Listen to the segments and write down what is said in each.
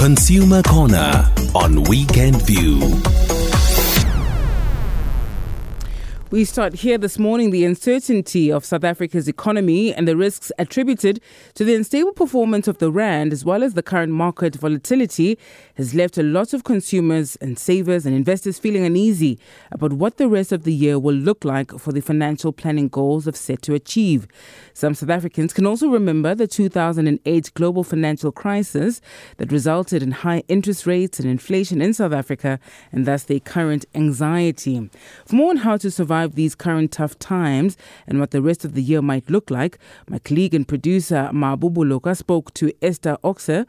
Consumer Corner on Weekend View. We start here this morning. The uncertainty of South Africa's economy and the risks attributed to the unstable performance of the Rand, as well as the current market volatility, has left a lot of consumers and savers and investors feeling uneasy about what the rest of the year will look like for the financial planning goals of set to achieve. Some South Africans can also remember the 2008 global financial crisis that resulted in high interest rates and inflation in South Africa, and thus their current anxiety. For more on how to survive survive these current tough times and what the rest of the year might look like, my colleague and producer Mabu Boloka spoke to Ester Ochse,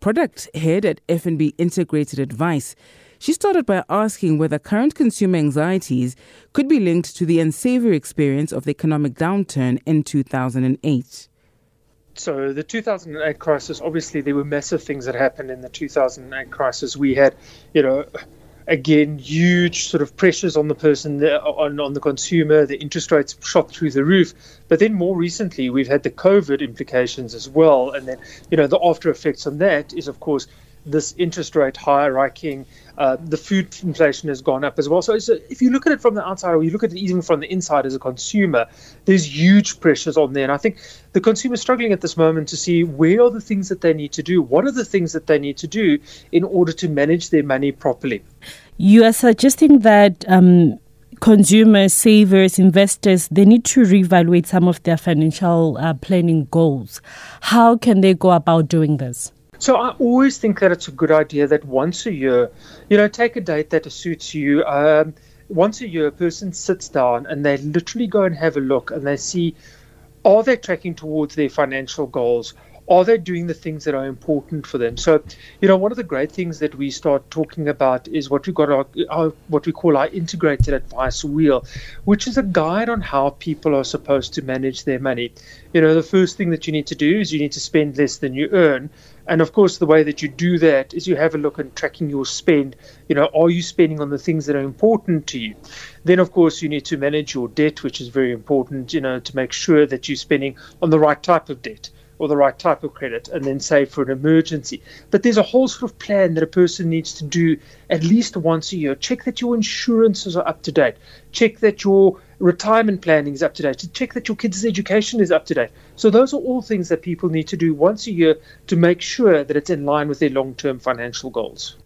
product head at FNB Integrated Advice. She started by asking whether current consumer anxieties could be linked to the unsavory experience of the economic downturn in 2008 so the 2008 crisis obviously there were massive things that happened in the 2008 crisis we had you know again huge sort of pressures on the person on on the consumer the interest rates shot through the roof. But then more recently we've had the covid implications as well. And then you know the after effects on that is of course this interest rate hiking, uh, the food inflation has gone up as well. So, so, if you look at it from the outside, or you look at it even from the inside as a consumer, there's huge pressures on there. And I think the consumer is struggling at this moment to see where are the things that they need to do, what are the things that they need to do in order to manage their money properly. You are suggesting that. Um, consumers, savers, investors, they need to reevaluate some of their financial uh, planning goals. How can they go about doing this? So I always think that it's a good idea that once a year, you know, take a date that suits you. Um, once a year, a person sits down and they literally go and have a look and they see are they tracking towards their financial goals? Are they doing the things that are important for them? So, you know, one of the great things that we start talking about is what we got our, our what we call our integrated advice wheel, which is a guide on how people are supposed to manage their money. You know, the first thing that you need to do is you need to spend less than you earn. And of course, the way that you do that is you have a look at tracking your spend. You know, are you spending on the things that are important to you? Then, of course, you need to manage your debt, which is very important, you know, to make sure that you're spending on the right type of debt or the right type of credit and then save for an emergency. But there's a whole sort of plan that a person needs to do at least once a year. Check that your insurances are up to date. Check that your retirement planning is up to date. Check that your kids' education is up to date. So those are all things that people need to do once a year to make sure that it's in line with their long-term financial goals.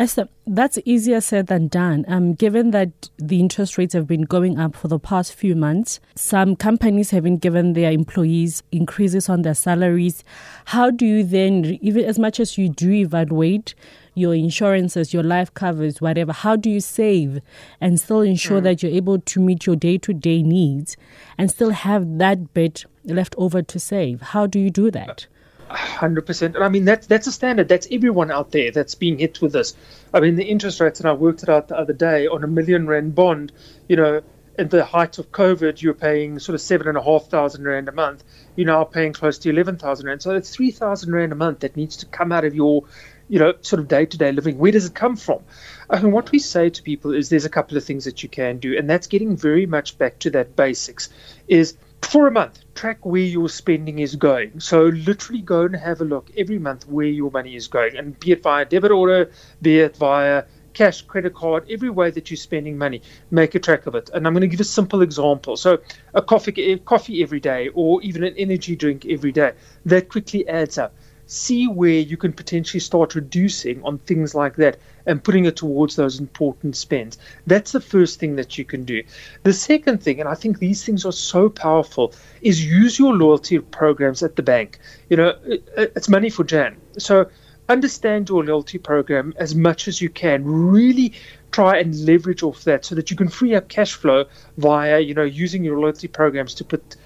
Ester, that's easier said than done. Um, given that the interest rates have been going up for the past few months, some companies haven't given their employees increases on their salaries. How do you then, even as much as you do evaluate your insurances, your life covers, whatever, how do you save and still ensure mm. that you're able to meet your day to day needs and still have that bit left over to save? How do you do that? Hundred percent, and I mean that's that's a standard. That's everyone out there that's being hit with this. I mean the interest rates, and I worked it out the other day on a million rand bond. You know, at the height of COVID, you were paying sort of seven and a half thousand rand a month. You're now paying close to eleven thousand rand. So it's three thousand rand a month that needs to come out of your, you know, sort of day to day living. Where does it come from? I mean, what we say to people is there's a couple of things that you can do, and that's getting very much back to that basics. Is for a month, track where your spending is going. So literally go and have a look every month where your money is going, and be it via debit order, be it via cash, credit card, every way that you're spending money, make a track of it. And I'm going to give a simple example. So a coffee, coffee every day, or even an energy drink every day, that quickly adds up see where you can potentially start reducing on things like that and putting it towards those important spends. That's the first thing that you can do. The second thing, and I think these things are so powerful, is use your loyalty programs at the bank. You know, it's money for Jan. So understand your loyalty program as much as you can. Really try and leverage off that so that you can free up cash flow via, you know, using your loyalty programs to put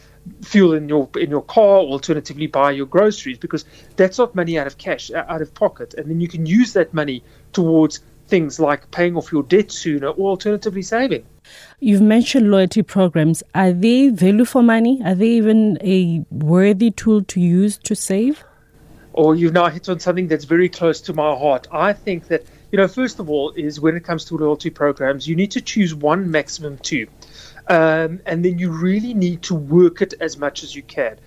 fuel in your in your car, alternatively buy your groceries, because that's not money out of cash, out of pocket, and then you can use that money towards things like paying off your debt sooner, or alternatively saving. You've mentioned loyalty programs. Are they value for money? Are they even a worthy tool to use to save? Or you've now hit on something that's very close to my heart. I think that you know, first of all, is when it comes to loyalty programs, you need to choose one, maximum two. Um, and then you really need to work it as much as you can.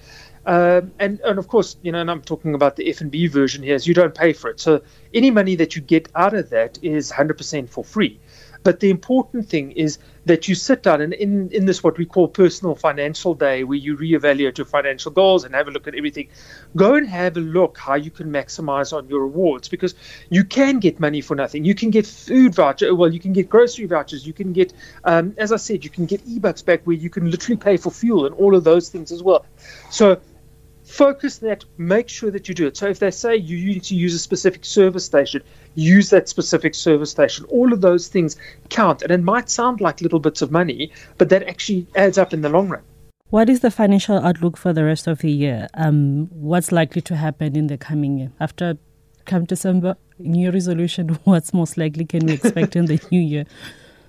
Um, and, and of course, you know, and I'm talking about the FNB version here, is you don't pay for it. So any money that you get out of that is 100% for free. But the important thing is that you sit down and in, in this what we call personal financial day, where you reevaluate your financial goals and have a look at everything, go and have a look how you can maximize on your rewards because you can get money for nothing. You can get food voucher, well, you can get grocery vouchers, you can get, um, as I said, you can get eBucks back where you can literally pay for fuel and all of those things as well. So focus that, make sure that you do it. So if they say you need to use a specific service station, use that specific service station. All of those things count. And it might sound like little bits of money, but that actually adds up in the long run. What is the financial outlook for the rest of the year? Um, what's likely to happen in the coming year? After come December, new resolution, what's most likely can we expect in the new year?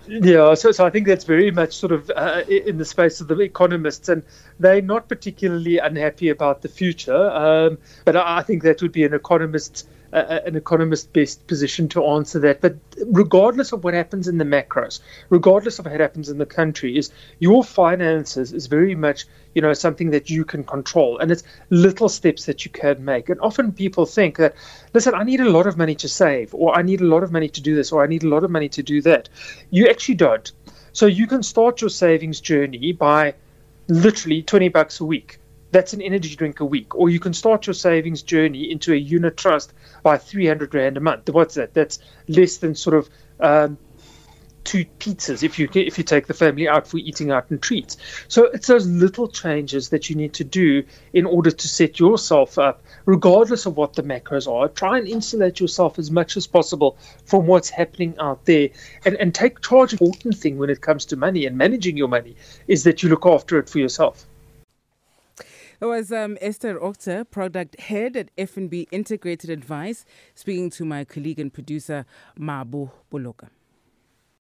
Yeah, so, so I think that's very much sort of uh, in the space of the economists, and they're not particularly unhappy about the future. Um, but I, I think that would be an economist's uh, an economist best position to answer that. But regardless of what happens in the macros, regardless of what happens in the country, is your finances is very much you know something that you can control, and it's little steps that you can make. And often people think that, listen, I need a lot of money to save, or I need a lot of money to do this, or I need a lot of money to do that. You actually don't. So you can start your savings journey by literally 20 bucks a week that's an energy drink a week. Or you can start your savings journey into a unit trust by 300 Rand a month. What's that? That's less than sort of um, two pizzas if you if you take the family out for eating out and treats. So it's those little changes that you need to do in order to set yourself up, regardless of what the macros are. Try and insulate yourself as much as possible from what's happening out there, and and take charge. Important thing when it comes to money and managing your money is that you look after it for yourself. It was um, Ester Ochse, product head at FNB Integrated Advice, speaking to my colleague and producer Mabu Boloka.